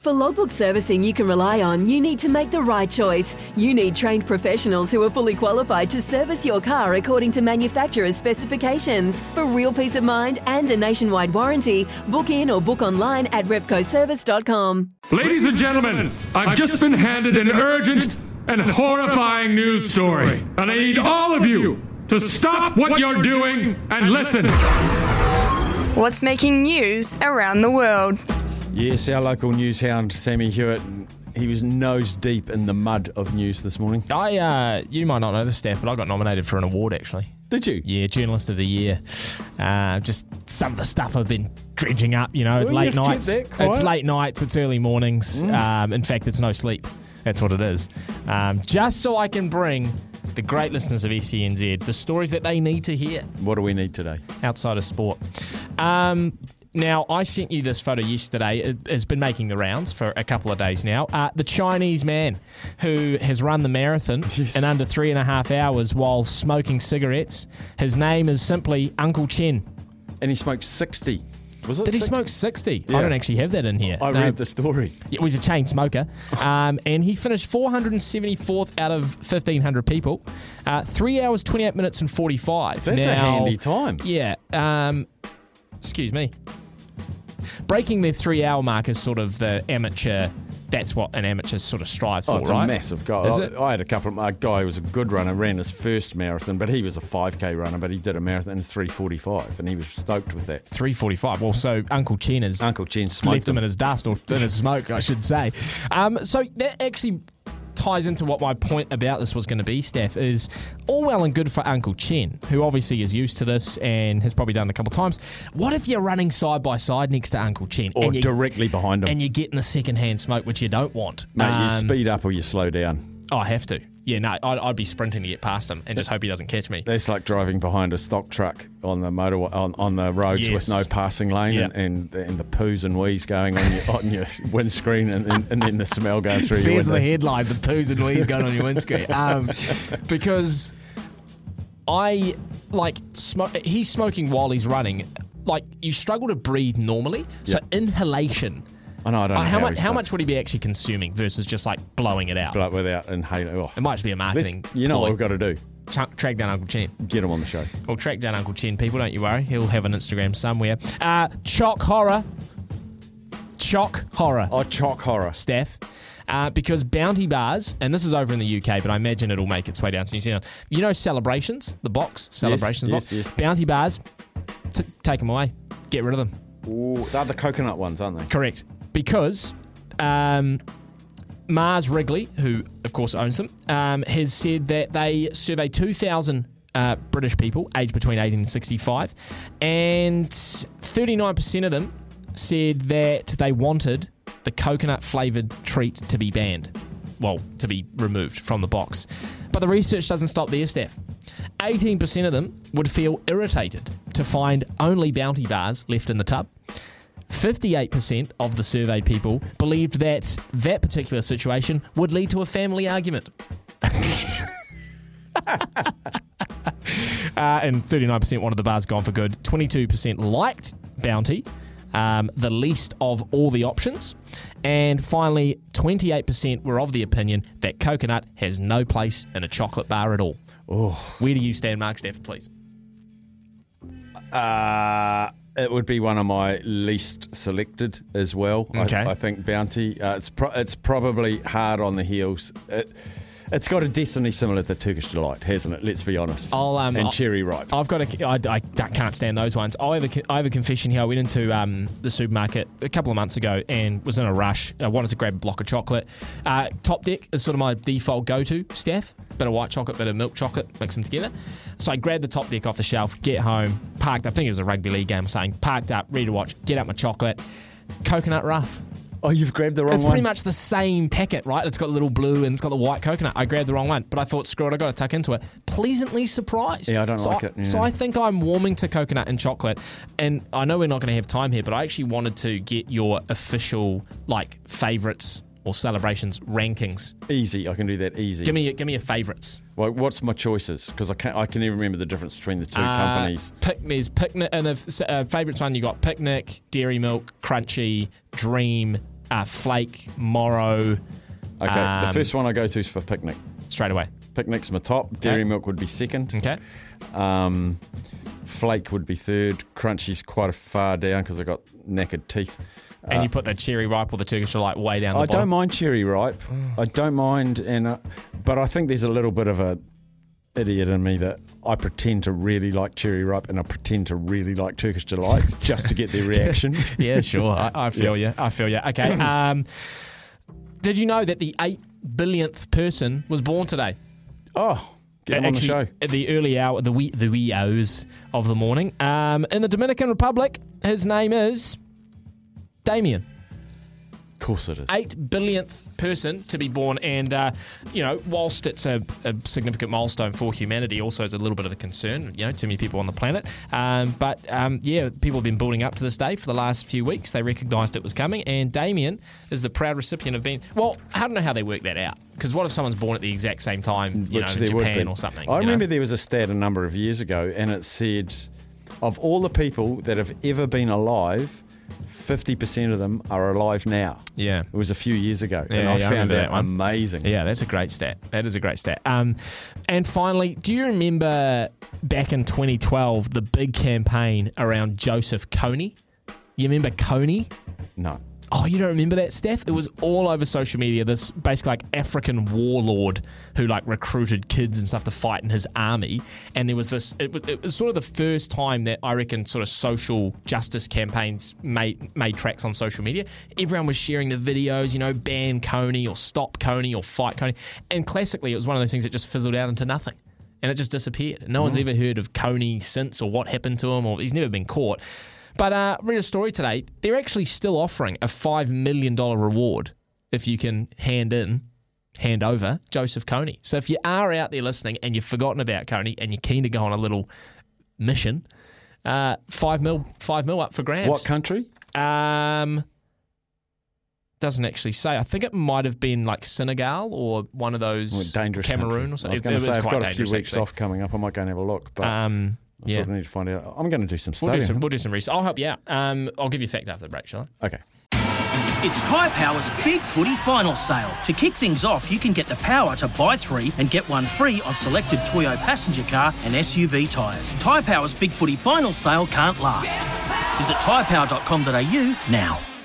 For logbook servicing you can rely on, you need to make the right choice. You need trained professionals who are fully qualified to service your car according to manufacturer's specifications. For real peace of mind and a nationwide warranty, book in or book online at repcoservice.com. Ladies and gentlemen, I've just been handed an urgent and horrifying news story, and I need all of you to stop what you're doing and listen. What's making news around the world? Yes, our local news hound, Sammy Hewitt, he was nose deep in the mud of news this morning. I, uh, you might not know this, Steph, but I got nominated for an award actually. Did you? Yeah, Journalist of the Year. Uh, just some of the stuff I've been dredging up. You know, Well, late nights. It's late nights. It's early mornings. Um, in fact, it's no sleep. That's what it is. Um, just so I can bring the great listeners of SENZ the stories that they need to hear What do we need today? outside of sport. Um, now, I sent you this photo yesterday. It has been making the rounds for a couple of days now. Uh, the Chinese man who has run the marathon Yes. in under three and a half hours while smoking cigarettes. His name is simply Uncle Chen. And he smoked 60. Was it Did he smoke 60? Yeah. I don't actually have that in here. I No. read the story. He was a chain smoker, um, and he finished 474th out of 1,500 people. Uh, three hours, 28 minutes, and 45. That's a handy time. Yeah. Um, excuse me. Breaking the three hour mark is sort of the amateur. That's what an amateur sort of strives for, Oh, it's right? a massive goal. Is I, it? I had a couple of a guy who was a good runner, ran his first marathon, but he was a 5k runner, but he did a marathon in 345, and he was stoked with that. 345. Well, so Uncle Chen has Uncle Chen smoked left him in his dust or in his smoke, I should say. Um, so that actually ties into what my point about this was going to be, Steph, is all well and good for Uncle Chen, who obviously is used to this and has probably done it a couple of times. What if you're running side by side next to Uncle Chen or you, directly behind him. and you're getting the second-hand smoke, which you don't want? Mate, you Um, speed up or you slow down. Oh, I have to. Yeah, no, I'd, I'd be sprinting to get past him and just hope he doesn't catch me. That's like driving behind a stock truck on the motor on, on the roads with no passing lane Yeah. and, and and the poos and wheeze going on your on your windscreen and, and, and then the smell going through your There's the window. headline: the poos and wees going on your windscreen. Um, because I like smoke. He's smoking while he's running. Like you struggle to breathe normally, so Yeah. inhalation. I know, I don't know Uh, how how much? How much would he be actually consuming versus just like blowing it out? Like without inhaling. Oh. It might just be a marketing. Let's- you know what we've got to do? Tra- track down Uncle Chen. Get him on the show. We'll track down Uncle Chen. People, don't you worry. He'll have an Instagram somewhere. Uh, Chock horror. Chock horror. Oh, chalk horror. Steph. Uh, because bounty bars, and this is over in the UK, but I imagine it'll make its way down to New Zealand. You know celebrations, the box celebrations yes, box. yes. Bounty bars, t- take them away, get rid of them. Ooh, they're the coconut ones, aren't they? Correct, because um, Mars Wrigley, who of course owns them, um, has said that they surveyed two thousand. Uh, British people aged between 18 and 65, and 39% of them said that they wanted the coconut flavored treat to be banned. Well, to be removed from the box. But the research doesn't stop there, Steph. 18% of them would feel irritated to find only bounty bars left in the tub. 58% of the surveyed people believed that that particular situation would lead to a family argument. Uh, and 39% wanted the bars gone for good. 22% liked Bounty, um, the least of all the options. And finally, 28% were of the opinion that coconut has no place in a chocolate bar at all. Oh. Where do you stand, Mark Stafford, please? Uh, it would be one of my least selected as well. I- I, think Bounty. Uh, it's pro- it's probably hard on the heels. It, it's got a destiny similar to Turkish delight, hasn't it? Let's be honest. I'll, um, and I'll- cherry ripe. I've got a. I, I can't stand those ones. I have a, I have a confession here. I went into um, the supermarket a couple of months ago and was in a rush. I wanted to grab a block of chocolate. Uh, Top Deck is sort of my default go-to staff. Bit of white chocolate, bit of milk chocolate, mix them together. So I grabbed the Top Deck off the shelf, get home, parked. I think it was a rugby league game. Saying parked up, ready to watch. Get out my chocolate. Coconut rough. Oh, you've grabbed the wrong It's one. It's pretty much the same packet, right? It's got the little blue and it's got the white coconut. I grabbed the wrong one, but I thought, screw it, I got to tuck into it. Pleasantly surprised. Yeah, I don't so like I, it, yeah. So I think I'm warming to coconut and chocolate. And I know we're not going to have time here, but I actually wanted to get your official like favorites or celebrations rankings. easy. I can do that easy. Give me, give me your favorites. well, what's my choices? Because I can't. I can even remember the difference between the two Uh, companies. Pic, there's picnic, and the uh, favorites one you got picnic, dairy milk, Crunchie, dream, uh, flake, Moro. Okay, um, the first one I go to is for picnic. Straight away. Picnic's my top. Dairy milk would be second. Okay. Um, flake would be third. Crunchie's quite a far down because I got knackered teeth. And you put the cherry ripe or the Turkish delight way down the Uh, I bottom. don't mind cherry ripe. I don't mind, and uh, but I think there's a little bit of a idiot in me that I pretend to really like cherry ripe and I pretend to really like Turkish delight just to get their reaction. yeah, sure. I, I feel you. I feel you. Okay. Um, did you know that the eight billionth person was born today? Oh, get him on the show. At the early hour, the wee, the wee hours of the morning. Um, in the Dominican Republic, his name is Damien. Of course it is. Eight billionth person to be born, and uh, you know, whilst it's a, a significant milestone for humanity, also is a little bit of a concern. You know, too many people on the planet. Um, but um, yeah, people have been building up to this day for the last few weeks. They recognised it was coming, and Damien is the proud recipient of being. Well, I don't know how they work that out. Because what if someone's born at the exact same time, you Which know, in there would be. Japan or something? I you know? remember there was a stat a number of years ago, and it said of all the people that have ever been alive, 50% of them are alive now. Yeah. It was a few years ago, and I yeah, found remember that, that amazing. Yeah, that's a great stat. That is a great stat. Um, and finally, do you remember back in 2012 the big campaign around Joseph Kony? You remember Kony? No. Oh, you don't remember that, Steph? It was all over social media. This basically like African warlord who like recruited kids and stuff to fight in his army. And there was this. It was, it was sort of the first time that I reckon sort of social justice campaigns made made tracks on social media. Everyone was sharing the videos, you know, ban Kony or stop Kony or fight Kony. And classically, it was one of those things that just fizzled out into nothing. And it just disappeared. No one's mm. ever heard of Kony since or what happened to him or he's never been caught. But uh, read a story today. They're actually still offering a $5 million reward if you can hand in, hand over Joseph Kony. So if you are out there listening and you've forgotten about Kony and you're keen to go on a little mission, uh, five mil, five mil up for grabs. What country? Um, doesn't actually say. I think it might have been like Senegal or one of those Well, dangerous Cameroon country. or something. I was It- going it say, I've quite got a few weeks actually. off coming up. I might go and have a look, but Um, I yeah. sort of need to find out. I'm going to do some We'll do some. We'll do some research. I'll help you out. Um, I'll give you a fact after the break, shall I? okay. It's Tyre Power's Big Footy Final Sale. To kick things off, you can get the power to buy three and get one free on selected Toyo passenger car and SUV tyres. Tyre Power's Big Footy Final Sale can't last. Visit tyrepower.com.au now.